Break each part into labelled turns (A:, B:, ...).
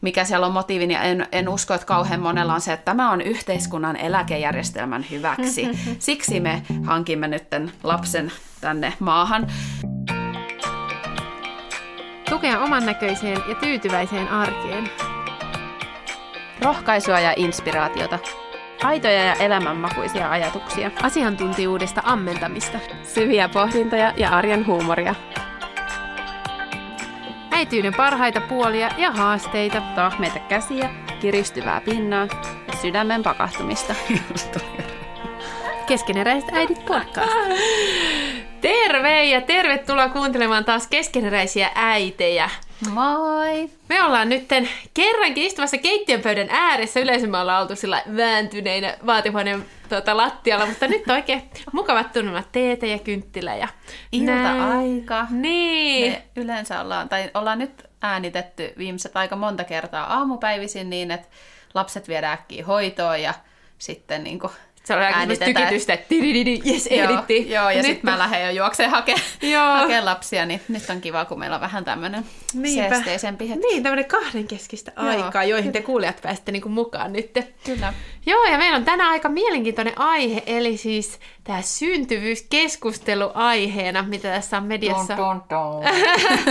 A: mikä siellä on motiivi, niin en, en usko, että kauhean monella on se, että tämä on yhteiskunnan eläkejärjestelmän hyväksi. Siksi me hankimme nyt lapsen tänne maahan.
B: Tukea oman näköiseen ja tyytyväiseen arkeen.
A: Rohkaisua ja inspiraatiota. Aitoja ja elämänmakuisia ajatuksia.
B: Asiantuntijuudesta ammentamista.
A: Syviä pohdintoja ja arjen huumoria.
B: Äityyden parhaita puolia ja haasteita.
A: Tahmeita käsiä, kiristyvää pinnaa ja sydämen pakahtumista.
B: Keskeneräiset äidit podcast. Terve ja tervetuloa kuuntelemaan taas keskeneräisiä äitejä.
A: Moi!
B: Me ollaan nyt kerrankin istumassa keittiönpöydän ääressä. Yleensä me ollaan oltu sillä vääntyneinä vaatihuoneen tuota, lattialla, mutta nyt oikein mukavat tunnelmat teetä ja kynttilä. Ja
A: Ilta-aika.
B: Niin.
A: Me yleensä ollaan, tai ollaan nyt äänitetty viimeiset aika monta kertaa aamupäivisin niin, että lapset viedään äkkiä hoitoon ja sitten niin kuin
B: se on aika tykitystä, että jes,
A: ehdittiin. Joo, ja sitten mä lähden jo juokseen hakemaan hake lapsia, niin nyt on kiva, kun meillä on vähän tämmöinen seesteisempi hetki.
B: Niin, tämmöinen kahdenkeskistä Joo. aikaa, joihin te kuulijat pääsitte niinku mukaan nyt.
A: Kyllä.
B: Joo, ja meillä on tänään aika mielenkiintoinen aihe, eli siis tämä syntyvyyskeskustelu aiheena, mitä tässä on mediassa.
A: Don, don, don.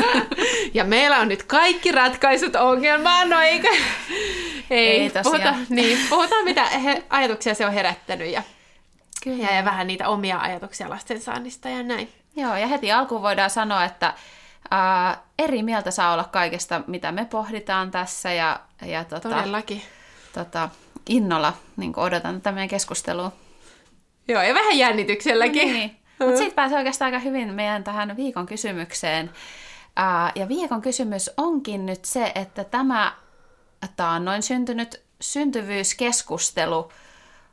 B: ja meillä on nyt kaikki ratkaisut ongelmaan, no eikä... Ei, Ei puhuta, niin, puhutaan mitä he, ajatuksia se on herättänyt ja, Kyllä. ja, ja vähän niitä omia ajatuksia lastensaannista ja näin.
A: Joo, ja heti alkuun voidaan sanoa, että ää, eri mieltä saa olla kaikesta, mitä me pohditaan tässä ja, ja tota,
B: Todellakin.
A: Tota, innolla niin odotan tätä meidän keskustelua.
B: Joo, ja vähän jännitykselläkin.
A: No niin. Mutta sitten pääsee oikeastaan aika hyvin meidän tähän viikon kysymykseen. Ja viikon kysymys onkin nyt se, että tämä taannoin syntynyt syntyvyyskeskustelu,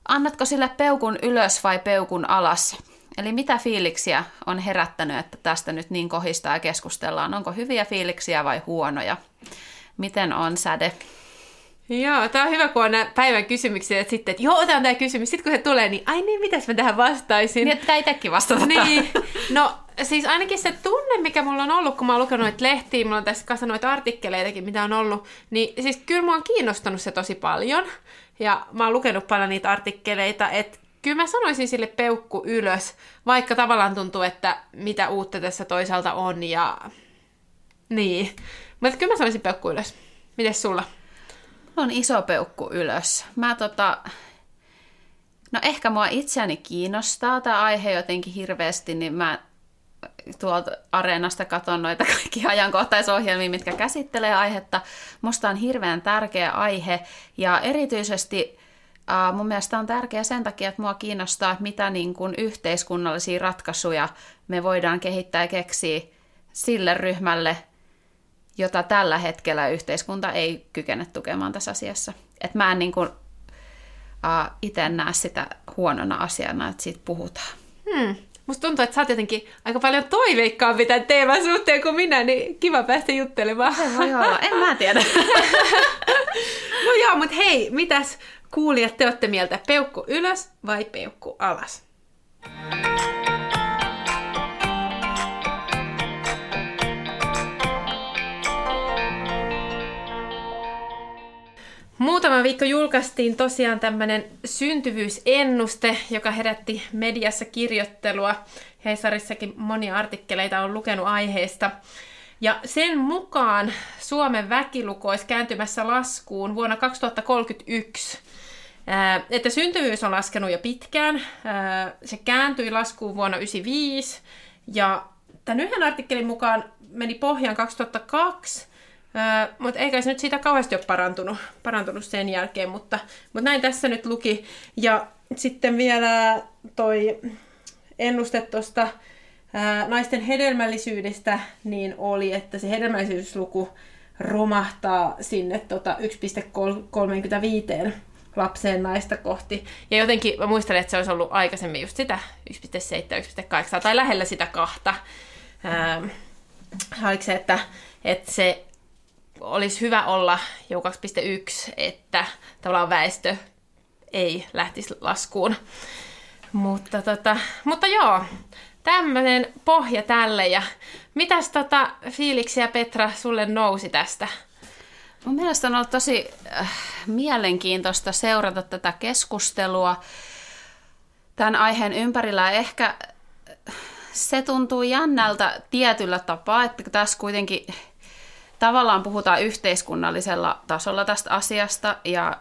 A: annatko sille peukun ylös vai peukun alas? Eli mitä fiiliksiä on herättänyt, että tästä nyt niin kohistaa ja keskustellaan? Onko hyviä fiiliksiä vai huonoja? Miten on säde?
B: Joo, tämä on hyvä, kun on nämä päivän kysymyksiä, että sitten, että joo, otetaan tämä kysymys. Sitten kun se tulee, niin ai niin, mitäs mä tähän vastaisin?
A: Niin, että itsekin vastata.
B: Niin, no siis ainakin se tunne, mikä mulla on ollut, kun mä oon lukenut noita lehtiä, mulla on tässä kanssa noita artikkeleitakin, mitä on ollut, niin siis kyllä mua on kiinnostanut se tosi paljon. Ja mä oon lukenut paljon niitä artikkeleita, että kyllä mä sanoisin sille peukku ylös, vaikka tavallaan tuntuu, että mitä uutta tässä toisaalta on ja niin. Mutta kyllä mä sanoisin peukku ylös. Mites sulla?
A: On iso peukku ylös. Mä tota, no ehkä mua itseäni kiinnostaa tämä aihe jotenkin hirveästi, niin mä tuolta areenasta katon noita kaikki ajankohtaisohjelmia, mitkä käsittelee aihetta. Musta on hirveän tärkeä aihe ja erityisesti äh, mun mielestä on tärkeä sen takia, että mua kiinnostaa, että mitä niin kuin yhteiskunnallisia ratkaisuja me voidaan kehittää ja keksiä sille ryhmälle, jota tällä hetkellä yhteiskunta ei kykene tukemaan tässä asiassa. Et mä en niin kuin, uh, itse näe sitä huonona asiana, että siitä puhutaan.
B: Hmm. Musta tuntuu, että sä oot jotenkin aika paljon toiveikkaampi tämän teeman suhteen kuin minä, niin kiva päästä juttelemaan.
A: Se voi olla, en mä tiedä.
B: no joo, mutta hei, mitäs kuulijat te olette mieltä? Peukku ylös vai peukku alas? Muutama viikko julkaistiin tosiaan tämmöinen syntyvyysennuste, joka herätti mediassa kirjoittelua. Heisarissakin monia artikkeleita on lukenut aiheesta. Ja sen mukaan Suomen väkiluku olisi kääntymässä laskuun vuonna 2031. Että syntyvyys on laskenut jo pitkään. Se kääntyi laskuun vuonna 1995. Ja tämän yhden artikkelin mukaan meni pohjaan 2002 Mutta eikä se nyt siitä kauheasti ole parantunut, parantunut sen jälkeen, mutta, mutta näin tässä nyt luki. Ja sitten vielä toi ennuste tuosta naisten hedelmällisyydestä niin oli, että se hedelmällisyysluku romahtaa sinne tota 1,35 lapseen naista kohti. Ja jotenkin mä muistelen, että se olisi ollut aikaisemmin just sitä 1,7, 1,8 tai lähellä sitä kahta. Ähm, oliko se, että, että se olisi hyvä olla jo 2.1, että tavallaan väestö ei lähtisi laskuun. Mutta, tota, mutta joo, tämmöinen pohja tälle. Ja mitäs tota, fiiliksiä Petra sulle nousi tästä?
A: Mun mielestä on ollut tosi äh, mielenkiintoista seurata tätä keskustelua tämän aiheen ympärillä. Ehkä se tuntuu jännältä tietyllä tapaa, että tässä kuitenkin tavallaan puhutaan yhteiskunnallisella tasolla tästä asiasta ja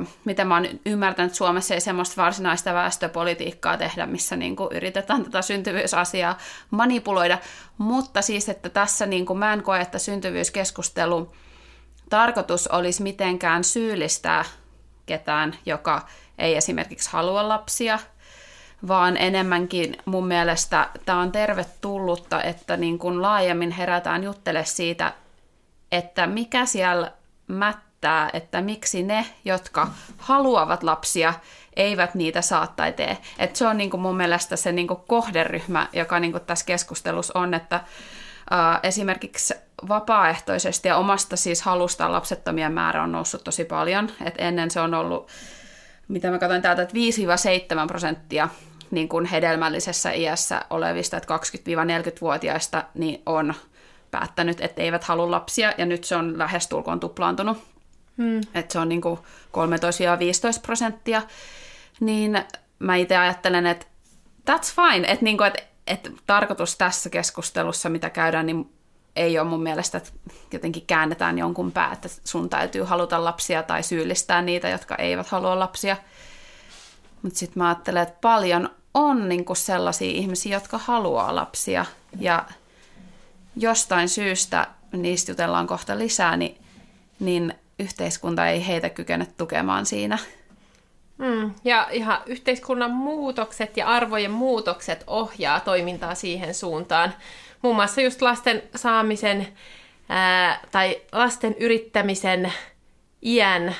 A: Uh, mitä mä oon ymmärtänyt, Suomessa ei semmoista varsinaista väestöpolitiikkaa tehdä, missä niin kuin yritetään tätä syntyvyysasiaa manipuloida, mutta siis, että tässä niin kuin mä en koe, että syntyvyyskeskustelu tarkoitus olisi mitenkään syyllistää ketään, joka ei esimerkiksi halua lapsia, vaan enemmänkin mun mielestä tämä on tervetullutta, että niin kuin laajemmin herätään juttele siitä, että mikä siellä mättää, että miksi ne, jotka haluavat lapsia, eivät niitä saa tai tee. Et se on niin kuin mun mielestä se niin kuin kohderyhmä, joka niin kuin tässä keskustelussa on, että Uh, esimerkiksi vapaaehtoisesti ja omasta siis halusta lapsettomien määrä on noussut tosi paljon. Et ennen se on ollut, mitä mä katsoin täältä, että 5-7 prosenttia niin kuin hedelmällisessä iässä olevista, että 20-40-vuotiaista, niin on päättänyt, että eivät halua lapsia, ja nyt se on lähestulkoon tuplaantunut. Hmm. Että se on niin kuin 13-15 prosenttia. Niin mä itse ajattelen, että that's fine, että, niin kuin, että, että tarkoitus tässä keskustelussa, mitä käydään, niin ei ole mun mielestä, että jotenkin käännetään jonkun pää, että sun täytyy haluta lapsia tai syyllistää niitä, jotka eivät halua lapsia. Mutta sitten mä ajattelen, että paljon on niinku sellaisia ihmisiä, jotka haluaa lapsia ja jostain syystä, niistä jutellaan kohta lisää, niin, niin yhteiskunta ei heitä kykene tukemaan siinä.
B: Mm, ja ihan yhteiskunnan muutokset ja arvojen muutokset ohjaa toimintaa siihen suuntaan. Muun muassa just lasten saamisen ää, tai lasten yrittämisen iän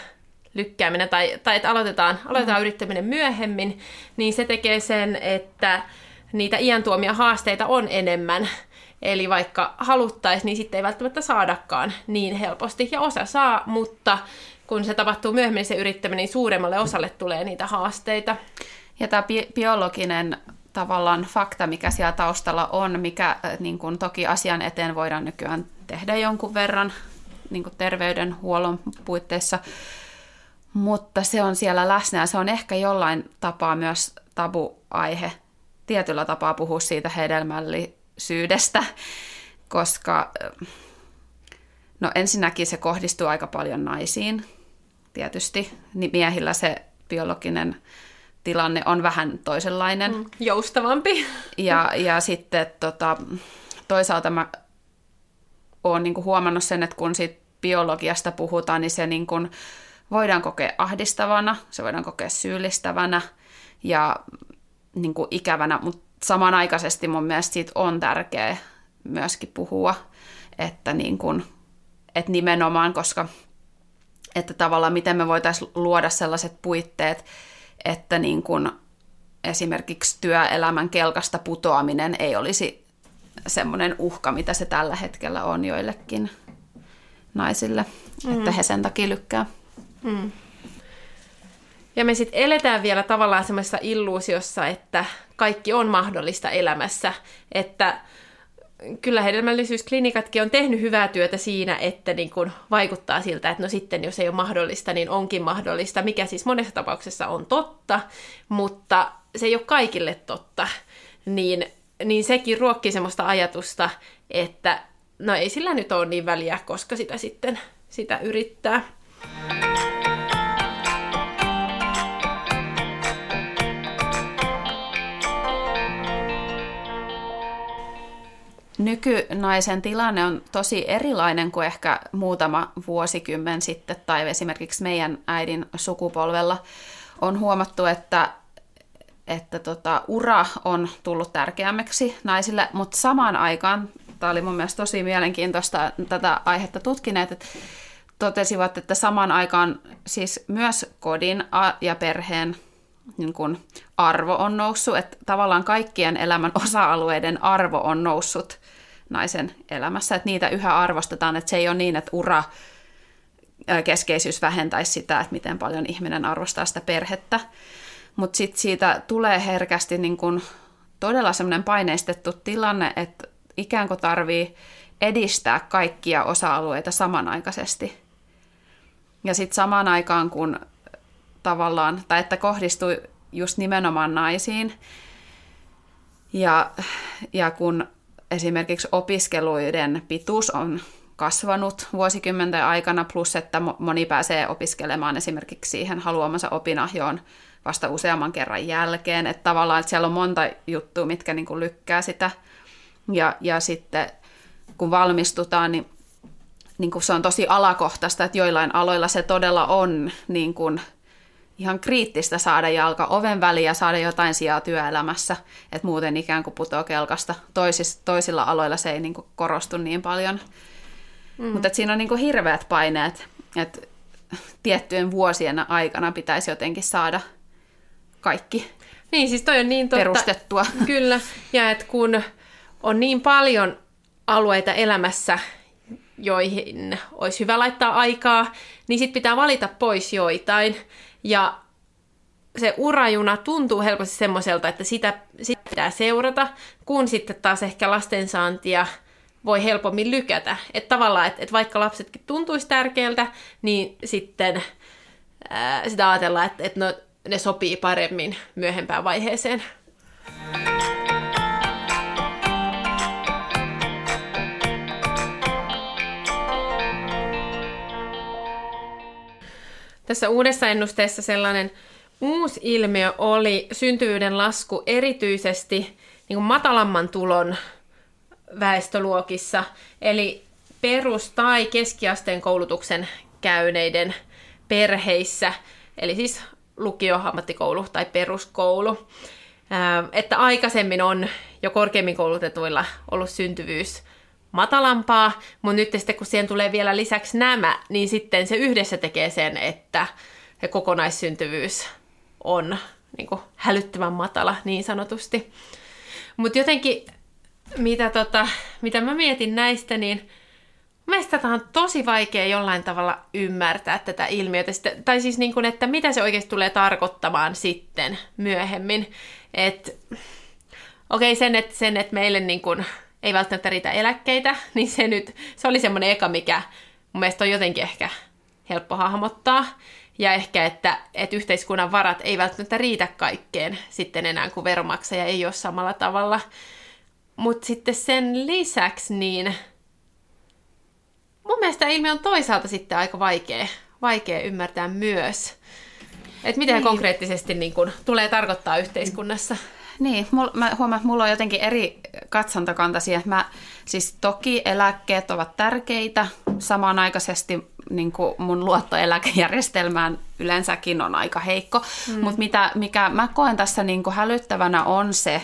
B: lykkääminen tai, tai että aloitetaan, aloitetaan mm. yrittäminen myöhemmin, niin se tekee sen, että niitä iän tuomia haasteita on enemmän. Eli vaikka haluttaisiin, niin sitten ei välttämättä saadakaan niin helposti. Ja osa saa, mutta kun se tapahtuu myöhemmin se yrittäminen, niin suuremmalle osalle tulee niitä haasteita.
A: Ja tämä bi- biologinen tavallaan fakta, mikä siellä taustalla on, mikä äh, niin kun, toki asian eteen voidaan nykyään tehdä jonkun verran niin terveydenhuollon puitteissa, mutta se on siellä läsnä ja se on ehkä jollain tapaa myös tabuaihe. Tietyllä tapaa puhua siitä hedelmällisyydestä, koska no ensinnäkin se kohdistuu aika paljon naisiin, tietysti. Niin miehillä se biologinen tilanne on vähän toisenlainen. Mm,
B: joustavampi.
A: Ja, ja sitten tota, toisaalta mä oon niinku huomannut sen, että kun siitä biologiasta puhutaan, niin se niinku, voidaan kokea ahdistavana, se voidaan kokea syyllistävänä ja niin kuin ikävänä, mutta samanaikaisesti mun mielestä siitä on tärkeää myöskin puhua, että, niin kuin, että nimenomaan, koska että tavallaan miten me voitaisiin luoda sellaiset puitteet, että niin kuin esimerkiksi työelämän kelkasta putoaminen ei olisi semmoinen uhka, mitä se tällä hetkellä on joillekin naisille, mm. että he sen takia lykkää. Mm.
B: Ja me sitten eletään vielä tavallaan semmoisessa illuusiossa, että kaikki on mahdollista elämässä, että kyllä hedelmällisyysklinikatkin on tehnyt hyvää työtä siinä, että niin kun vaikuttaa siltä, että no sitten jos ei ole mahdollista, niin onkin mahdollista, mikä siis monessa tapauksessa on totta, mutta se ei ole kaikille totta. Niin, niin sekin ruokkii semmoista ajatusta, että no ei sillä nyt ole niin väliä, koska sitä sitten sitä yrittää.
A: Nykynaisen tilanne on tosi erilainen kuin ehkä muutama vuosikymmen sitten tai esimerkiksi meidän äidin sukupolvella. On huomattu, että, että tota, ura on tullut tärkeämmäksi naisille, mutta samaan aikaan, tämä oli mun mielestä tosi mielenkiintoista tätä aihetta tutkineet, että totesivat, että samaan aikaan siis myös kodin ja perheen niin kuin arvo on noussut, että tavallaan kaikkien elämän osa-alueiden arvo on noussut naisen elämässä, että niitä yhä arvostetaan, että se ei ole niin, että ura keskeisyys vähentäisi sitä, että miten paljon ihminen arvostaa sitä perhettä, mutta sitten siitä tulee herkästi niin kuin todella semmoinen paineistettu tilanne, että ikään kuin tarvii edistää kaikkia osa-alueita samanaikaisesti. Ja sitten samaan aikaan, kun tavallaan, tai että kohdistui just nimenomaan naisiin, ja, ja kun esimerkiksi opiskeluiden pituus on kasvanut vuosikymmenten aikana, plus että moni pääsee opiskelemaan esimerkiksi siihen haluamansa opinahjoon vasta useamman kerran jälkeen. Että tavallaan että siellä on monta juttua, mitkä niin kuin lykkää sitä. Ja, ja sitten kun valmistutaan, niin, niin kuin se on tosi alakohtaista, että joillain aloilla se todella on niin kuin ihan kriittistä saada jalka oven väliin ja saada jotain sijaa työelämässä, että muuten ikään kuin putoo kelkasta. Toisis, toisilla aloilla se ei niin kuin korostu niin paljon. Mm. Mutta siinä on niin kuin hirveät paineet, että tiettyjen vuosien aikana pitäisi jotenkin saada kaikki
B: niin, siis toi on niin totta.
A: perustettua.
B: Kyllä, ja että kun on niin paljon alueita elämässä, joihin olisi hyvä laittaa aikaa, niin sitten pitää valita pois joitain. Ja se urajuna tuntuu helposti semmoiselta, että sitä, sitä pitää seurata, kun sitten taas ehkä lastensaantia voi helpommin lykätä. Että tavallaan, että, että vaikka lapsetkin tuntuisi tärkeältä, niin sitten ää, sitä ajatellaan, että, että no, ne sopii paremmin myöhempään vaiheeseen. Tässä uudessa ennusteessa sellainen uusi ilmiö oli syntyvyyden lasku erityisesti niin kuin matalamman tulon väestöluokissa, eli perus- tai keskiasteen koulutuksen käyneiden perheissä, eli siis lukio, ammattikoulu tai peruskoulu. Että aikaisemmin on jo korkeimmin koulutetuilla ollut syntyvyys matalampaa, mutta nyt sitten kun siihen tulee vielä lisäksi nämä, niin sitten se yhdessä tekee sen, että se kokonaissyntyvyys on niin kuin, hälyttävän matala niin sanotusti. Mutta jotenkin, mitä, tota, mitä mä mietin näistä, niin Mielestäni tätä on tosi vaikea jollain tavalla ymmärtää tätä ilmiötä, tai siis niin kuin, että mitä se oikeasti tulee tarkoittamaan sitten myöhemmin. Et, okei, okay, sen, että, sen, että meille niin kuin, ei välttämättä riitä eläkkeitä, niin se nyt, se oli semmoinen eka, mikä mun mielestä on jotenkin ehkä helppo hahmottaa. Ja ehkä, että, että yhteiskunnan varat ei välttämättä riitä kaikkeen sitten enää, kun veromaksaja ei ole samalla tavalla. Mutta sitten sen lisäksi, niin mun mielestä ilmiö on toisaalta sitten aika vaikea, vaikea ymmärtää myös. Että mitä niin. konkreettisesti niin kun, tulee tarkoittaa yhteiskunnassa.
A: Niin, mul, mä huomaan, että mulla on jotenkin eri katsontakantaisia. Mä, siis toki eläkkeet ovat tärkeitä, samanaikaisesti niin kuin mun luottoeläkejärjestelmään yleensäkin on aika heikko, mm. mutta mitä, mikä mä koen tässä niin kuin hälyttävänä on se,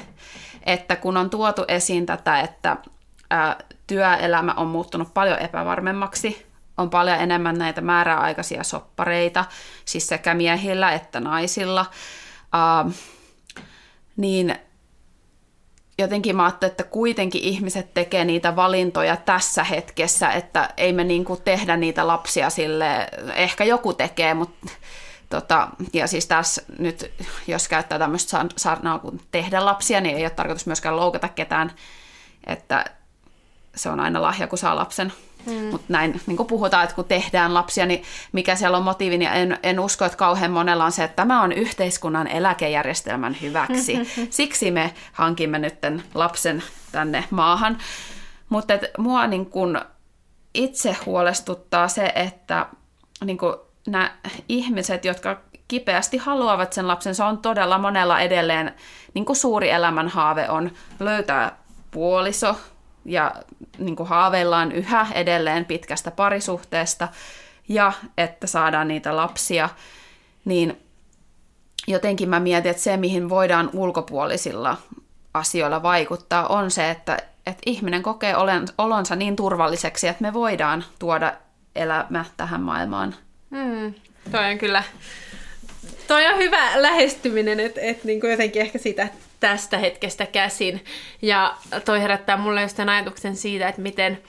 A: että kun on tuotu esiin tätä, että ää, työelämä on muuttunut paljon epävarmemmaksi, on paljon enemmän näitä määräaikaisia soppareita, siis sekä miehillä että naisilla, ää, niin jotenkin mä ajattelin, että kuitenkin ihmiset tekee niitä valintoja tässä hetkessä, että ei me niinku tehdä niitä lapsia sille, ehkä joku tekee, mutta Tota, ja siis tässä nyt, jos käyttää tämmöistä sanaa kuin tehdä lapsia, niin ei ole tarkoitus myöskään loukata ketään, että se on aina lahja, kun saa lapsen. Mm. Mutta näin niin kun puhutaan, että kun tehdään lapsia, niin mikä siellä on motiivi, niin en, en usko, että kauhean monella on se, että tämä on yhteiskunnan eläkejärjestelmän hyväksi. Siksi me hankimme nyt lapsen tänne maahan. Mutta mua niin kun itse huolestuttaa se, että niin kun nämä ihmiset, jotka kipeästi haluavat sen lapsen, se on todella monella edelleen niin kuin suuri elämänhaave on löytää puoliso, ja niin kuin haaveillaan yhä edelleen pitkästä parisuhteesta ja että saadaan niitä lapsia, niin jotenkin mä mietin, että se, mihin voidaan ulkopuolisilla asioilla vaikuttaa, on se, että, että ihminen kokee olonsa niin turvalliseksi, että me voidaan tuoda elämä tähän maailmaan.
B: Mm, toi on kyllä toi on hyvä lähestyminen, että et niinku jotenkin ehkä sitä tästä hetkestä käsin. Ja toi herättää mulle just ajatuksen siitä, että miten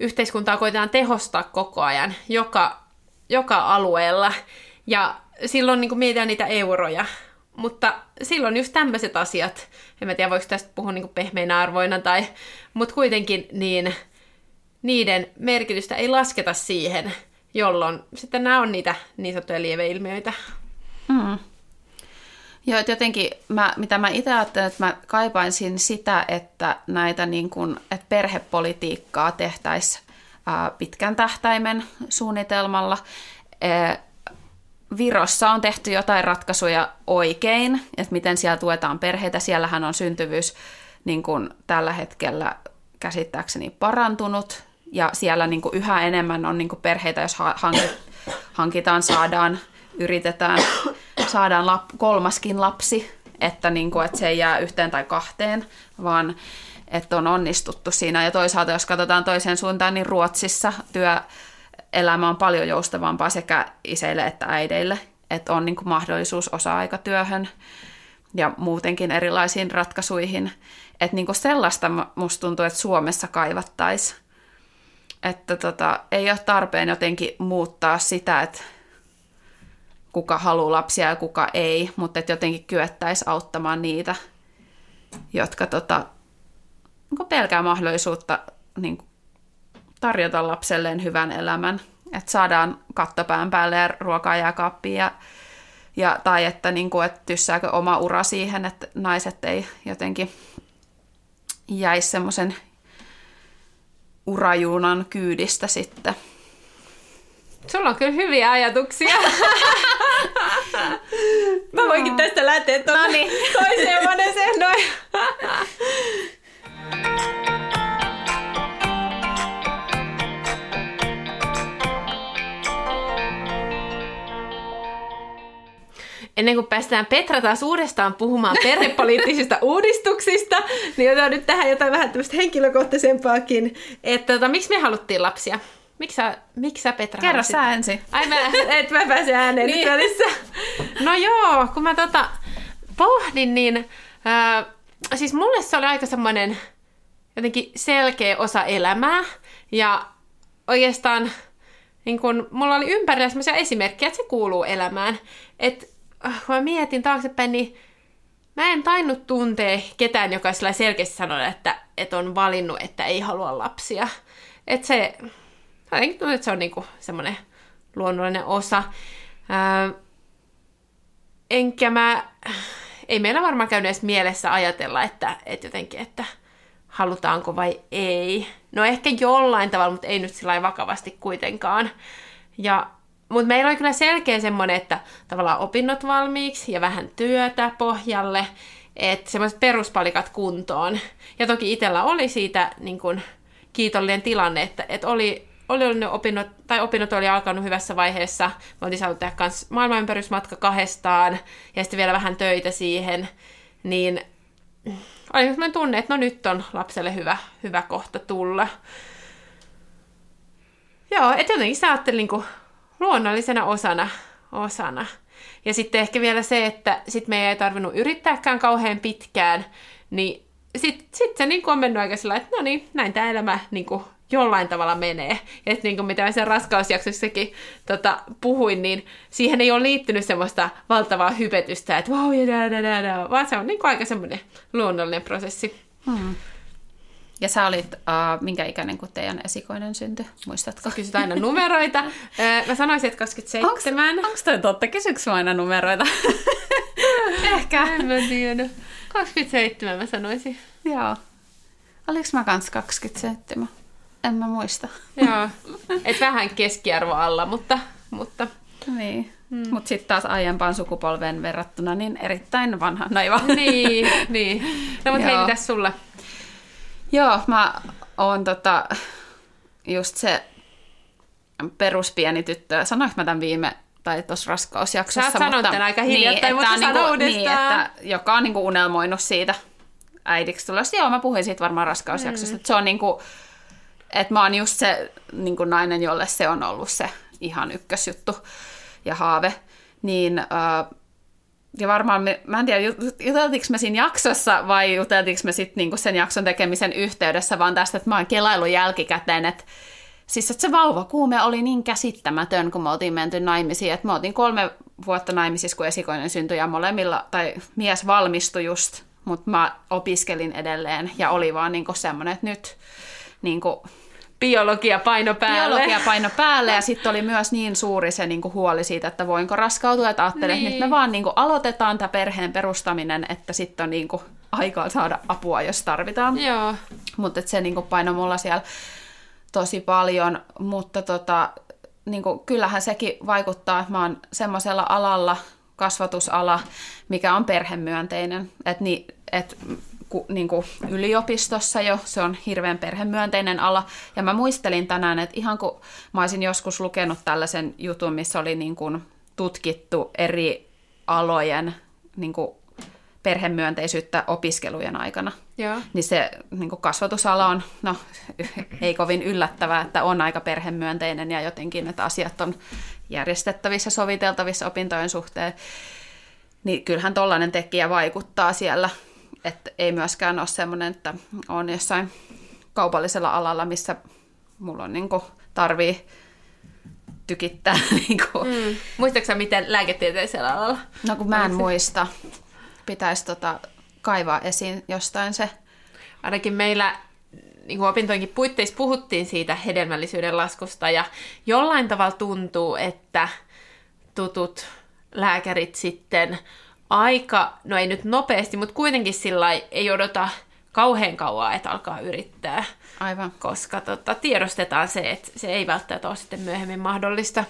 B: yhteiskuntaa koitetaan tehostaa koko ajan joka, joka alueella. Ja silloin niin mietitään niitä euroja. Mutta silloin just tämmöiset asiat, en mä tiedä voiko tästä puhua niin pehmeinä arvoina, tai, mutta kuitenkin niin niiden merkitystä ei lasketa siihen, jolloin sitten nämä on niitä niin sanottuja lieveilmiöitä.
A: Mm. Joo, että jotenkin, mä, mitä mä itse ajattelen, että mä kaipaisin sitä, että näitä niin kun, että perhepolitiikkaa tehtäisiin pitkän tähtäimen suunnitelmalla. Virossa on tehty jotain ratkaisuja oikein, että miten siellä tuetaan perheitä. Siellähän on syntyvyys niin kuin tällä hetkellä käsittääkseni parantunut, ja siellä niin kuin yhä enemmän on niin kuin perheitä, jos hankitaan, saadaan, yritetään, saadaan lap, kolmaskin lapsi, että, niin kuin, että se ei jää yhteen tai kahteen, vaan että on onnistuttu siinä. Ja toisaalta, jos katsotaan toiseen suuntaan, niin Ruotsissa työelämä on paljon joustavampaa sekä iseille että äideille, että on niin kuin mahdollisuus osa-aikatyöhön ja muutenkin erilaisiin ratkaisuihin. Että niin kuin sellaista musta tuntuu, että Suomessa kaivattaisiin. Että tota, ei ole tarpeen jotenkin muuttaa sitä, että kuka haluaa lapsia ja kuka ei, mutta että jotenkin kyettäisiin auttamaan niitä, jotka tota, pelkää mahdollisuutta niin tarjota lapselleen hyvän elämän. Että saadaan kattopään päälle ja ruokaa jääkaappiin ja, ja, tai että, niin kuin, että tyssääkö oma ura siihen, että naiset ei jotenkin jäisi semmoisen urajuunan kyydistä sitten.
B: Sulla on kyllä hyviä ajatuksia. Mä voinkin tästä lähteä tuonne toiseen moneseen noin. ennen kuin päästään Petra taas uudestaan puhumaan perhepoliittisista uudistuksista, niin otetaan nyt tähän jotain vähän tämmöistä henkilökohtaisempaakin, että tota, miksi me haluttiin lapsia? Miksi sä, miksi sä Petra
A: Kerro halusit? sä ensin.
B: Ai mä, et mä pääse ääneen niin. välissä. No joo, kun mä tota pohdin, niin äh, siis mulle se oli aika semmoinen jotenkin selkeä osa elämää. Ja oikeastaan niin kun, mulla oli ympärillä sellaisia esimerkkejä, että se kuuluu elämään. Että Ah, kun mä mietin taaksepäin, niin mä en tainnut tuntea ketään, joka selkeästi sanoi, että, että on valinnut, että ei halua lapsia. Että se, jotenkin tuntuu, että se on niinku semmoinen luonnollinen osa. Ää, enkä mä, ei meillä varmaan käynyt edes mielessä ajatella, että, että jotenkin, että halutaanko vai ei. No ehkä jollain tavalla, mutta ei nyt sillä vakavasti kuitenkaan. Ja mutta meillä oli kyllä selkeä semmoinen, että tavallaan opinnot valmiiksi ja vähän työtä pohjalle, että semmoiset peruspalikat kuntoon. Ja toki itsellä oli siitä niin kun, kiitollinen tilanne, että, että oli, oli ollut opinnot, tai opinnot oli alkanut hyvässä vaiheessa. Me oltiin saatu tehdä kans maailmanympärysmatka kahdestaan, ja sitten vielä vähän töitä siihen. Niin oli semmoinen tunne, että no nyt on lapselle hyvä, hyvä kohta tulla. Joo, että jotenkin sä ajattelin niin luonnollisena osana. osana. Ja sitten ehkä vielä se, että sit me ei tarvinnut yrittääkään kauhean pitkään, niin sitten sit se niin on mennyt aika sillä että no niin, näin tämä elämä niin kuin jollain tavalla menee. Että niin kuin mitä sen raskausjaksossakin tota, puhuin, niin siihen ei ole liittynyt semmoista valtavaa hypetystä, että wow, ja da, da, da, da, vaan se on niin kuin aika semmoinen luonnollinen prosessi. Hmm.
A: Ja sä olit, uh, minkä ikäinen kun teidän esikoinen syntyi, muistatko?
B: Kysyt aina numeroita. mä sanoisin, että 27.
A: Onko toi totta? Kysyks aina numeroita?
B: Ehkä. En mä tiedä. 27 mä sanoisin.
A: Joo. Oliko mä kans 27? En mä muista.
B: Joo. Et vähän keskiarvo alla, mutta... mutta...
A: Niin. Hmm. Mutta sitten taas aiempaan sukupolven verrattuna niin erittäin vanha. No ei vaan.
B: Niin, niin. No mutta hei, mitäs sulla?
A: Joo, mä oon tota, just se peruspieni tyttö. Sanoinko mä tämän viime tai tuossa raskausjaksossa.
B: Sä mutta, tämän aika hiljattain, niin, mutta niinku, niin, että,
A: joka on niinku unelmoinut siitä äidiksi tulosta. Joo, mä puhuin siitä varmaan raskausjaksossa. Mm. Se on niinku, että mä oon just se niinku nainen, jolle se on ollut se ihan ykkösjuttu ja haave. Niin ja varmaan, me, mä en tiedä, juteltiinko me siinä jaksossa vai juteltiinko me sitten niinku sen jakson tekemisen yhteydessä, vaan tästä, että mä oon kelaillut jälkikäteen, että siis että se vauvakuume oli niin käsittämätön, kun me oltiin menty naimisiin, että me oltiin kolme vuotta naimisissa, kun esikoinen syntyi ja molemmilla, tai mies valmistui just, mutta mä opiskelin edelleen ja oli vaan niinku semmoinen, että nyt niinku
B: biologia paino päälle.
A: Biologia paino päälle ja sitten oli myös niin suuri se niinku huoli siitä, että voinko raskautua. Että ajattelin, niin. että nyt me niin. vaan niinku aloitetaan tämä perheen perustaminen, että sitten on niinku aikaa saada apua, jos tarvitaan.
B: Joo.
A: Mutta se niinku paino mulla siellä tosi paljon, mutta tota, niinku, kyllähän sekin vaikuttaa, että mä oon semmoisella alalla, kasvatusala, mikä on perhemyönteinen. Että ni, et, ku, niin kuin yliopistossa jo, se on hirveän perhemyönteinen ala. Ja mä muistelin tänään, että ihan kun mä olisin joskus lukenut tällaisen jutun, missä oli niin kuin tutkittu eri alojen niin kuin perhemyönteisyyttä opiskelujen aikana.
B: Joo.
A: Niin se niin kuin kasvatusala on, no ei kovin yllättävää, että on aika perhemyönteinen ja jotenkin, että asiat on järjestettävissä, soviteltavissa opintojen suhteen. Niin kyllähän tollainen tekijä vaikuttaa siellä että ei myöskään ole semmoinen, että on jossain kaupallisella alalla, missä mulla on niin kuin, tarvii tykittää. Niin kuin.
B: Mm. Muistatko miten lääketieteellisellä alalla?
A: No kun mä en muista. Pitäisi tota, kaivaa esiin jostain se.
B: Ainakin meillä niin kuin opintoinkin puitteissa puhuttiin siitä hedelmällisyyden laskusta ja jollain tavalla tuntuu, että tutut lääkärit sitten aika, no ei nyt nopeasti, mutta kuitenkin sillä ei odota kauhean kauan, että alkaa yrittää.
A: Aivan.
B: Koska tota, tiedostetaan se, että se ei välttämättä ole sitten myöhemmin mahdollista.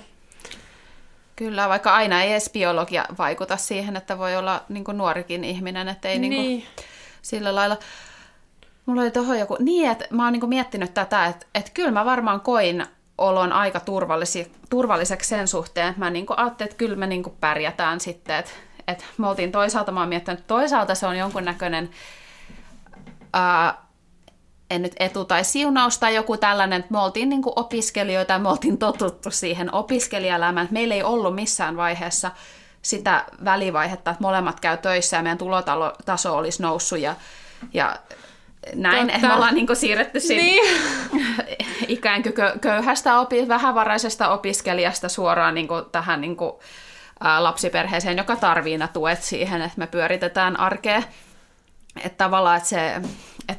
A: Kyllä, vaikka aina ei edes biologia vaikuta siihen, että voi olla niin nuorikin ihminen, että ei niin. Niin kuin, sillä lailla. Mulla oli tuohon joku, niin että mä oon niin miettinyt tätä, että, että kyllä mä varmaan koin olon aika turvalliseksi sen suhteen, että mä niin ajattelin, että kyllä me niin pärjätään sitten, että että me oltiin toisaalta, mä oon miettinyt, että toisaalta se on jonkunnäköinen, ää, en nyt etu tai siunaus tai joku tällainen, että me oltiin niin opiskelijoita ja me oltiin totuttu siihen opiskelijaelämään, että meillä ei ollut missään vaiheessa sitä välivaihetta, että molemmat käy töissä ja meidän tulotaso olisi noussut ja, ja näin, Totta. että me ollaan niin siirretty niin. ikään kuin köyhästä, opi, vähävaraisesta opiskelijasta suoraan niin tähän niin kuin, lapsiperheeseen, joka tarvii nämä tuet siihen, että me pyöritetään arkea. Että tavallaan, että se,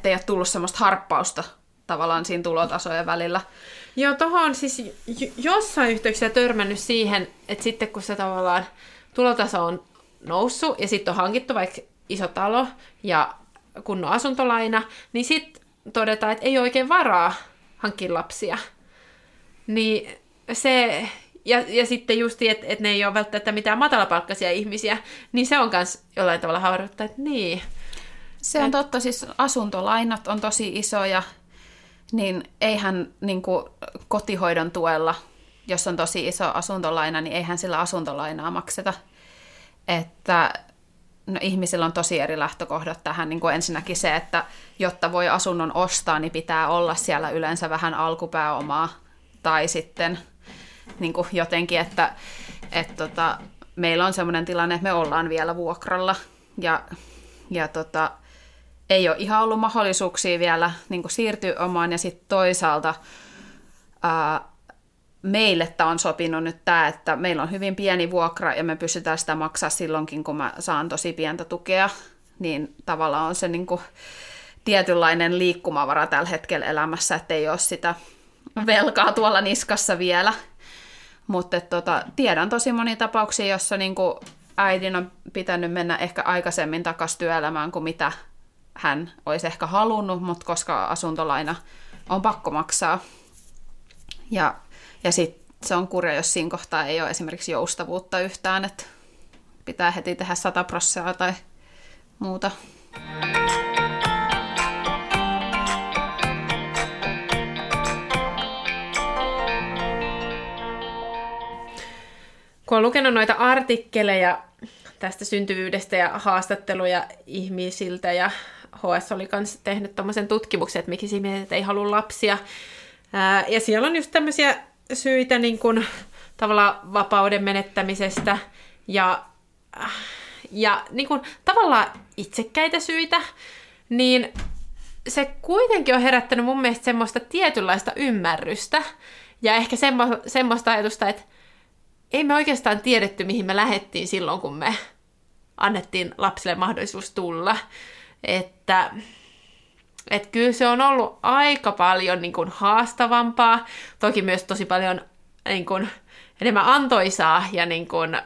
A: ei ole tullut semmoista harppausta tavallaan siinä tulotasojen välillä.
B: Joo, tuohon on siis jossain yhteyksissä törmännyt siihen, että sitten kun se tavallaan tulotaso on noussut ja sitten on hankittu vaikka iso talo ja kunnon asuntolaina, niin sitten todetaan, että ei oikein varaa hankkia lapsia. Niin se ja, ja sitten just, että et ne ei ole välttämättä mitään matalapalkkaisia ihmisiä, niin se on myös jollain tavalla haurutta, että niin.
A: Se on et... totta, siis asuntolainat on tosi isoja, niin eihän niin kuin, kotihoidon tuella, jos on tosi iso asuntolaina, niin eihän sillä asuntolainaa makseta. Että no, ihmisillä on tosi eri lähtökohdat tähän. Niin kuin ensinnäkin se, että jotta voi asunnon ostaa, niin pitää olla siellä yleensä vähän alkupääomaa. Tai sitten niin kuin jotenkin, että, että tota, meillä on sellainen tilanne, että me ollaan vielä vuokralla. Ja, ja tota, ei ole ihan ollut mahdollisuuksia vielä niin kuin siirtyä omaan. Ja sitten toisaalta ää, meille tämä on sopinut nyt tämä, että meillä on hyvin pieni vuokra ja me pystytään sitä maksaa silloinkin, kun mä saan tosi pientä tukea, niin tavallaan on se niin kuin tietynlainen liikkumavara tällä hetkellä elämässä, että ei ole sitä velkaa tuolla niskassa vielä. Mutta tota, tiedän tosi monia tapauksia, jossa niinku äidin on pitänyt mennä ehkä aikaisemmin takaisin työelämään kuin mitä hän olisi ehkä halunnut, mutta koska asuntolaina on pakko maksaa. Ja, ja sitten se on kurja, jos siinä kohtaa ei ole esimerkiksi joustavuutta yhtään, että pitää heti tehdä 100 prosenttia tai muuta.
B: Kun on lukenut noita artikkeleja tästä syntyvyydestä ja haastatteluja ihmisiltä ja HS oli myös tehnyt tuommoisen tutkimuksen, että miksi ihmiset ei halua lapsia. Ja siellä on just tämmöisiä syitä niin kuin, tavallaan vapauden menettämisestä ja, ja niin kuin, tavallaan itsekkäitä syitä, niin se kuitenkin on herättänyt mun mielestä semmoista tietynlaista ymmärrystä ja ehkä semmo, semmoista ajatusta, että ei me oikeastaan tiedetty, mihin me lähettiin silloin, kun me annettiin lapsille mahdollisuus tulla. Että että kyllä se on ollut aika paljon niin kuin, haastavampaa, toki myös tosi paljon niin kuin, enemmän antoisaa ja niin kuin,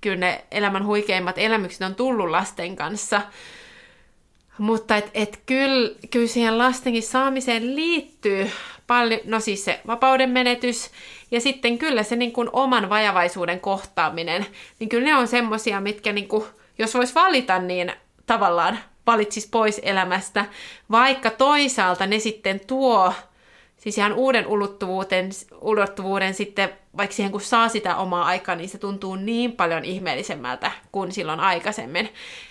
B: kyllä ne elämän huikeimmat elämykset on tullut lasten kanssa. Mutta et, et kyllä, kyllä siihen lastenkin saamiseen liittyy paljon, no siis se vapauden menetys ja sitten kyllä se niin kuin oman vajavaisuuden kohtaaminen, niin kyllä ne on semmosia, mitkä niin kuin, jos vois valita, niin tavallaan valitsis pois elämästä, vaikka toisaalta ne sitten tuo siis ihan uuden ulottuvuuden, ulottuvuuden sitten, vaikka siihen kun saa sitä omaa aikaa, niin se tuntuu niin paljon ihmeellisemmältä kuin silloin aikaisemmin.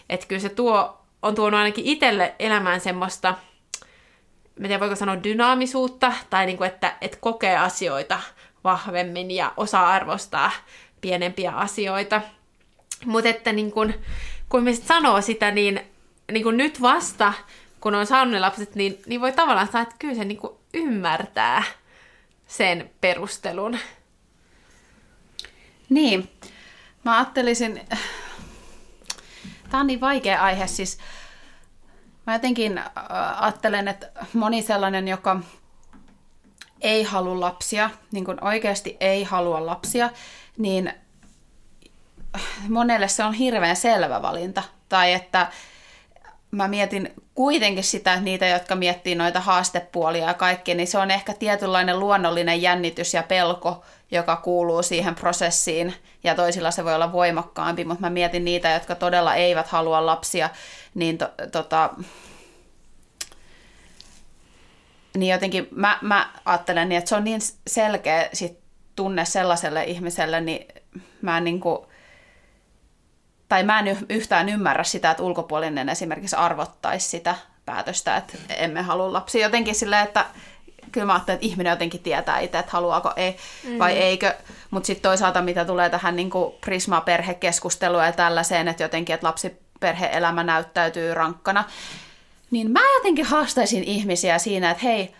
B: Että kyllä se tuo, on tuonut ainakin itselle elämään semmoista, mä tiedän voiko sanoa dynaamisuutta, tai niin kuin, että, että kokee asioita vahvemmin ja osaa arvostaa pienempiä asioita. Mutta että niin kun, kun me sanoo sitä, niin, niin kun nyt vasta, kun on saanut ne lapset, niin, niin voi tavallaan sanoa, että kyllä se niin ymmärtää sen perustelun.
A: Niin, mä ajattelisin, tämä on niin vaikea aihe, siis mä jotenkin ajattelen, että moni sellainen, joka ei halua lapsia, niin kuin oikeasti ei halua lapsia, niin monelle se on hirveän selvä valinta. Tai että mä mietin kuitenkin sitä, että niitä, jotka miettii noita haastepuolia ja kaikki, niin se on ehkä tietynlainen luonnollinen jännitys ja pelko, joka kuuluu siihen prosessiin, ja toisilla se voi olla voimakkaampi, mutta mä mietin niitä, jotka todella eivät halua lapsia, niin to, tota, niin jotenkin mä, mä ajattelen niin, että se on niin selkeä sit tunne sellaiselle ihmiselle, niin mä en niin kuin, tai mä en yhtään ymmärrä sitä, että ulkopuolinen esimerkiksi arvottaisi sitä päätöstä, että emme halua lapsia. Jotenkin silleen, että kyllä mä ajattelen, että ihminen jotenkin tietää itse, että haluaako ei, mm. vai eikö. Mutta sitten toisaalta, mitä tulee tähän niin prisma-perhekeskusteluun ja tällaiseen, että jotenkin, että lapsiperhe-elämä näyttäytyy rankkana, niin mä jotenkin haastaisin ihmisiä siinä, että hei,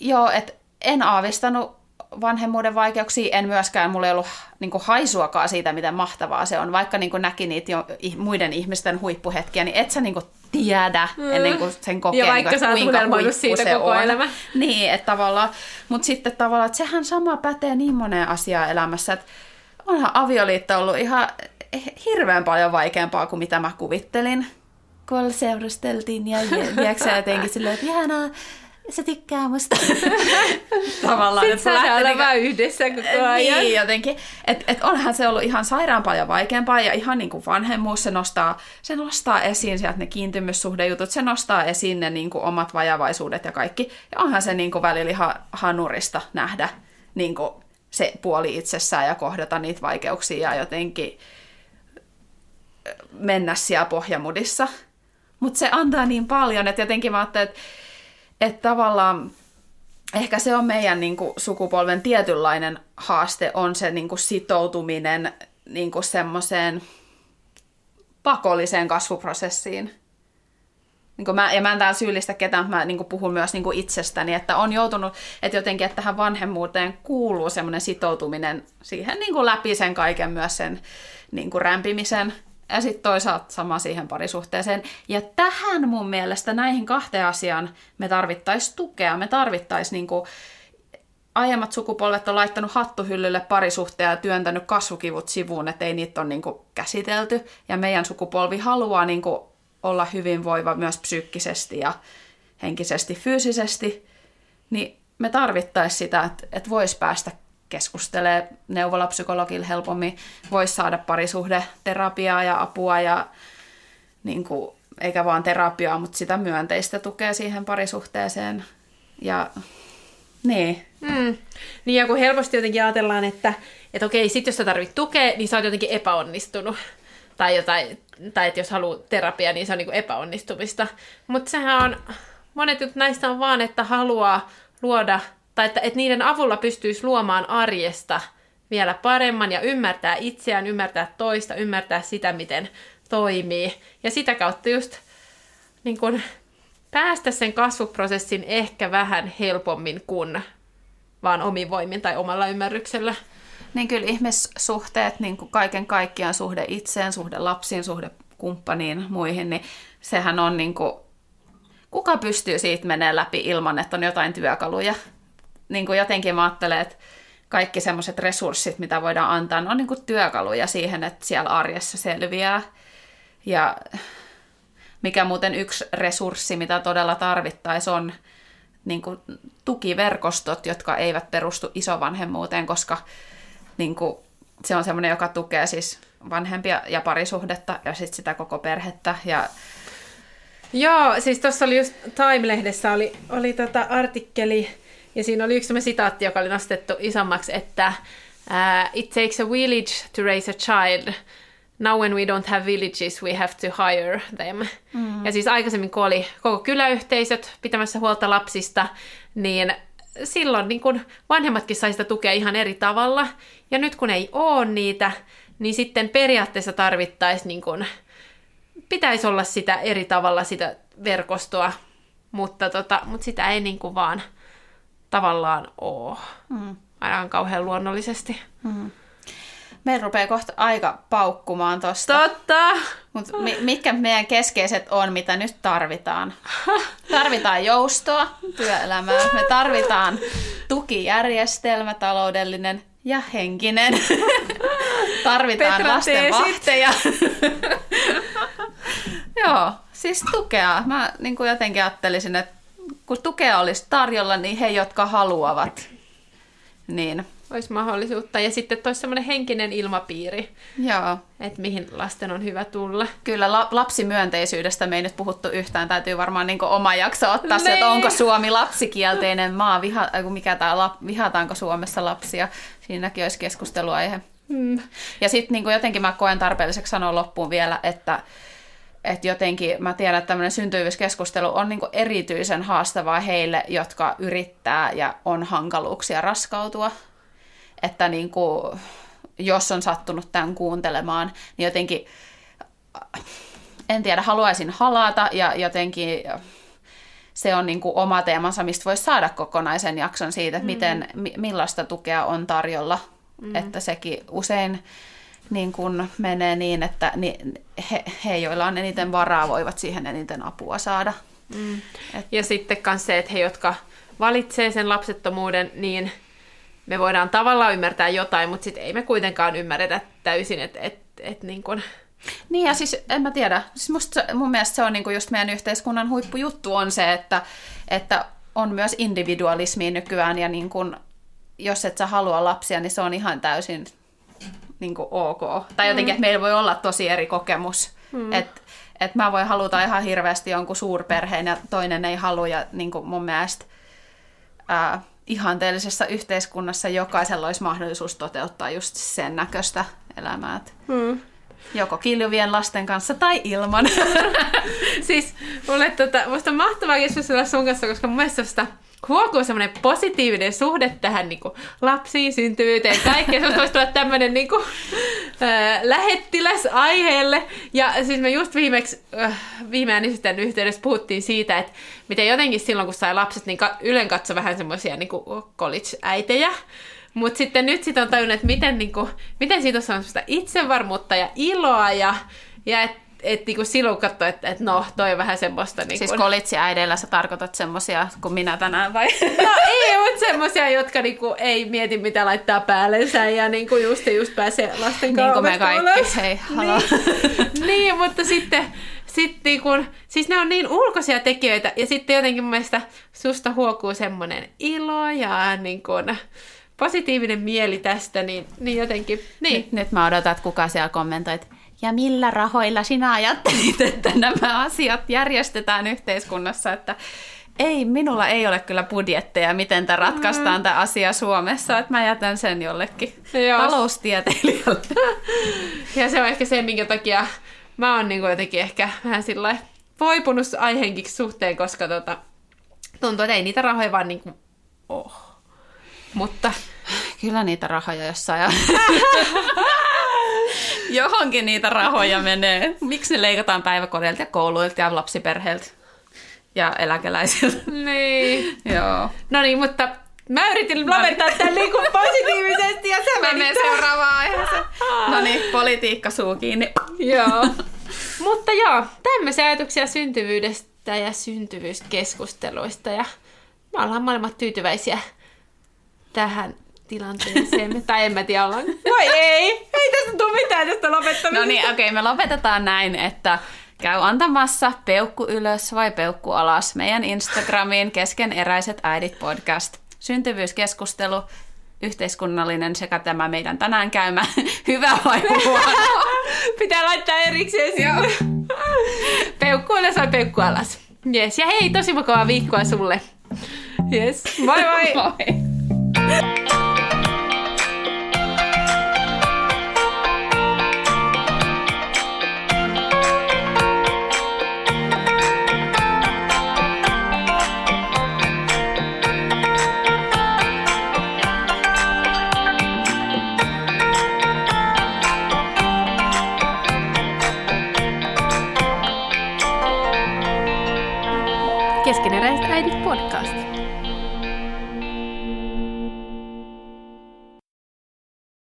A: joo, että en aavistanut vanhemmuuden vaikeuksia, en myöskään, mulla ei ollut niin kuin, haisuakaan siitä, miten mahtavaa se on, vaikka niin kuin, näki niitä jo muiden ihmisten huippuhetkiä, niin et sä niin kuin, tiedä mm. ennen kuin sen kokee,
B: ja vaikka niin kuin, kuinka huippu siitä se koko on. Elämä.
A: Niin, että tavallaan, mutta sitten tavallaan, että sehän sama pätee niin moneen asiaan elämässä, että onhan avioliitto ollut ihan hirveän paljon vaikeampaa kuin mitä mä kuvittelin kun seurusteltiin ja tiedätkö jotenkin silleen, että ihanaa, se tykkää musta.
B: Tavallaan, Sitten että saa olla vaan yhdessä koko ajan.
A: Niin, jotenkin. Että et onhan se ollut ihan sairaan paljon vaikeampaa ja ihan niin kuin vanhemmuus, se nostaa, se nostaa esiin sieltä ne kiintymyssuhdejutut, se nostaa esiin ne niin kuin omat vajavaisuudet ja kaikki. Ja onhan se niin kuin välillä ihan hanurista nähdä niin kuin se puoli itsessään ja kohdata niitä vaikeuksia ja jotenkin mennä siellä pohjamudissa. Mutta se antaa niin paljon, että jotenkin mä ajattelin, että, että tavallaan ehkä se on meidän niin kuin, sukupolven tietynlainen haaste, on se niin kuin, sitoutuminen niin kuin, semmoiseen pakolliseen kasvuprosessiin. Niin kuin mä, ja mä en täällä syyllistä ketään, mä niin kuin puhun myös niin kuin itsestäni, että on joutunut, että jotenkin että tähän vanhemmuuteen kuuluu semmoinen sitoutuminen siihen niin kuin läpi sen kaiken myös sen niin kuin rämpimisen ja sitten toisaalta sama siihen parisuhteeseen. Ja tähän mun mielestä näihin kahteen asiaan me tarvittaisiin tukea. Me tarvittaisiin niinku, aiemmat sukupolvet on laittanut hattuhyllylle parisuhteen ja työntänyt kasvukivut sivuun, että ei niitä ole niinku käsitelty. Ja meidän sukupolvi haluaa niinku olla hyvinvoiva myös psyykkisesti ja henkisesti, fyysisesti. Niin me tarvittaisiin sitä, että, että voisi päästä keskustelee neuvolapsykologille helpommin, voisi saada parisuhdeterapiaa ja apua ja niin kuin, eikä vaan terapiaa, mutta sitä myönteistä tukea siihen parisuhteeseen. Ja niin.
B: Mm. Niin ja kun helposti jotenkin ajatellaan, että, että okei, sit jos sä tarvit tukea, niin sä oot jotenkin epäonnistunut. Tai, jotain, tai että jos haluaa terapia, niin se on niin kuin epäonnistumista. Mutta sehän on, monet näistä on vaan, että haluaa luoda tai että, että niiden avulla pystyisi luomaan arjesta vielä paremman ja ymmärtää itseään, ymmärtää toista, ymmärtää sitä, miten toimii. Ja sitä kautta just niin kun, päästä sen kasvuprosessin ehkä vähän helpommin kuin vaan omin voimin tai omalla ymmärryksellä.
A: Niin kyllä ihmissuhteet, niin kuin kaiken kaikkiaan suhde itseen, suhde lapsiin, suhde kumppaniin, muihin, niin sehän on niin kuin kuka pystyy siitä menemään läpi ilman, että on jotain työkaluja. Niin kuin jotenkin mä ajattelen, että kaikki semmoiset resurssit, mitä voidaan antaa, ne on niin kuin työkaluja siihen, että siellä arjessa selviää. Ja mikä muuten yksi resurssi, mitä todella tarvittaisiin, on niin kuin tukiverkostot, jotka eivät perustu isovanhemmuuteen, koska niin kuin, se on semmoinen, joka tukee siis vanhempia ja parisuhdetta ja sitten sitä koko perhettä. Ja...
B: Joo, siis tuossa oli just Time-lehdessä oli, oli tota artikkeli, ja siinä oli yksi semmoinen sitaatti, joka oli nostettu isommaksi, että uh, It takes a village to raise a child. Now when we don't have villages, we have to hire them. Mm. Ja siis aikaisemmin, kun oli koko kyläyhteisöt pitämässä huolta lapsista, niin silloin niin kun vanhemmatkin sai sitä tukea ihan eri tavalla. Ja nyt kun ei ole niitä, niin sitten periaatteessa tarvittaisiin, niin kun, pitäisi olla sitä eri tavalla sitä verkostoa, mutta, tota, mutta sitä ei niin kuin vaan tavallaan ole. Mm. Ainakaan kauhean luonnollisesti. Mm.
A: Meillä rupeaa kohta aika paukkumaan tosta.
B: Totta!
A: Mut mi- mitkä meidän keskeiset on, mitä nyt tarvitaan? Tarvitaan joustoa työelämään. Me tarvitaan tukijärjestelmä, taloudellinen ja henkinen. tarvitaan
B: Petra,
A: lasten vahteja. Joo, siis tukea. Mä niin kuin jotenkin ajattelisin, että kun tukea olisi tarjolla, niin he, jotka haluavat, niin
B: olisi mahdollisuutta. Ja sitten toisi semmoinen henkinen ilmapiiri,
A: Joo.
B: että mihin lasten on hyvä tulla.
A: Kyllä la- lapsimyönteisyydestä me ei nyt puhuttu yhtään. Täytyy varmaan niin oma jakso ottaa se, että
B: Niin.
A: onko Suomi lapsikielteinen maa, viha, äh, mikä tää, lap, vihataanko Suomessa lapsia. Siinäkin olisi keskusteluaihe.
B: Mm.
A: Ja sitten niin jotenkin mä koen tarpeelliseksi sanoa loppuun vielä, että että jotenkin mä tiedän, että tämmöinen syntyvyyskeskustelu on niin erityisen haastavaa heille, jotka yrittää ja on hankaluuksia raskautua. Että niin kuin, jos on sattunut tämän kuuntelemaan, niin jotenkin, en tiedä, haluaisin halata ja jotenkin se on niin kuin oma teemansa, mistä voisi saada kokonaisen jakson siitä, että miten, mi- millaista tukea on tarjolla. Mm. Että sekin usein niin kun menee niin, että he, he, joilla on eniten varaa, voivat siihen eniten apua saada.
B: Mm. Et... Ja sitten myös se, että he, jotka valitsee sen lapsettomuuden, niin me voidaan tavallaan ymmärtää jotain, mutta sitten ei me kuitenkaan ymmärretä täysin, että et, et niin kun...
A: Niin ja siis en mä tiedä, siis musta, mun mielestä se on niinku just meidän yhteiskunnan huippujuttu on se, että, että on myös individualismi nykyään ja niin kun, jos et sä halua lapsia, niin se on ihan täysin niin kuin ok. Tai jotenkin, mm. että meillä voi olla tosi eri kokemus. Mm. Että et mä voin haluta ihan hirveästi jonkun suurperheen ja toinen ei halua. Ja niin kuin mun mielestä ää, ihanteellisessa yhteiskunnassa jokaisella olisi mahdollisuus toteuttaa just sen näköistä elämää. Mm. Joko kiljuvien lasten kanssa tai ilman.
B: siis mulle tota, musta on mahtavaa keskustella sun kanssa, koska mun mielestä huokuu semmoinen positiivinen suhde tähän niin kuin, lapsiin, syntyvyyteen, kaikkeen. Se voisi tulla tämmöinen niin kuin, äh, lähettiläs aiheelle. Ja siis me just viimeksi, äh, viime äänisysten yhteydessä puhuttiin siitä, että miten jotenkin silloin, kun sai lapset, niin ka- Ylen katso vähän semmoisia niin college-äitejä. Mutta sitten nyt sit on tajunnut, että miten, niin kuin, miten siitä on semmoista itsevarmuutta ja iloa ja, ja että et niinku silloin katsoi, että et no, toi on vähän semmoista... Niinku...
A: Siis kolitsiäideillä sä tarkoitat semmosia kuin minä tänään vai?
B: No ei, mutta semmosia, jotka niinku ei mieti mitä laittaa päällensä ja niinku just, just pääsee lasten kanssa
A: Niin kuin me kaikki, hei, haloo.
B: Niin, niin mutta sitten sit niinku, siis ne on niin ulkoisia tekijöitä ja sitten jotenkin mun mielestä susta huokuu semmoinen ilo ja niinku, positiivinen mieli tästä, niin, niin jotenkin... Niin.
A: Nyt, nyt mä odotan, että kuka siellä kommentoi, että ja millä rahoilla sinä ajattelit, että nämä asiat järjestetään yhteiskunnassa, että ei, minulla ei ole kyllä budjetteja, miten tämä ratkaistaan mm. tämä asia Suomessa, että mä jätän sen jollekin
B: Joo.
A: taloustieteilijälle.
B: Ja se on ehkä se, minkä takia mä oon niin jotenkin ehkä vähän sillä voipunut aiheenkin suhteen, koska tota, tuntuu, että ei niitä rahoja vaan niin oh. Mutta
A: Kyllä niitä rahoja jossain Johonkin niitä rahoja menee. Miksi ne leikataan päiväkodilta ja kouluilta ja lapsiperheiltä ja eläkeläisiltä?
B: niin.
A: Joo.
B: No niin, mutta mä yritin lopettaa tämän niin kuin positiivisesti ja sä
A: Mä
B: menit
A: menen seuraavaan aiheeseen. No niin, politiikka suu kiinni.
B: Joo. Mutta joo, tämmöisiä ajatuksia syntyvyydestä ja syntyvyyskeskusteluista ja me ollaan molemmat tyytyväisiä tähän tilanteeseen. tai en mä tiedä ollaan. Vai ei, ei tästä tule mitään tästä lopettamisesta.
A: No niin, okei, okay, me lopetetaan näin, että käy antamassa peukku ylös vai peukku alas meidän Instagramiin keskeneräiset äidit podcast. Syntyvyyskeskustelu, yhteiskunnallinen sekä tämä meidän tänään käymä hyvä vai huono.
B: Pitää laittaa erikseen sinne. peukku ylös vai peukku alas. Yes. Ja hei, tosi mukavaa viikkoa sulle. Yes. Moi moi! moi.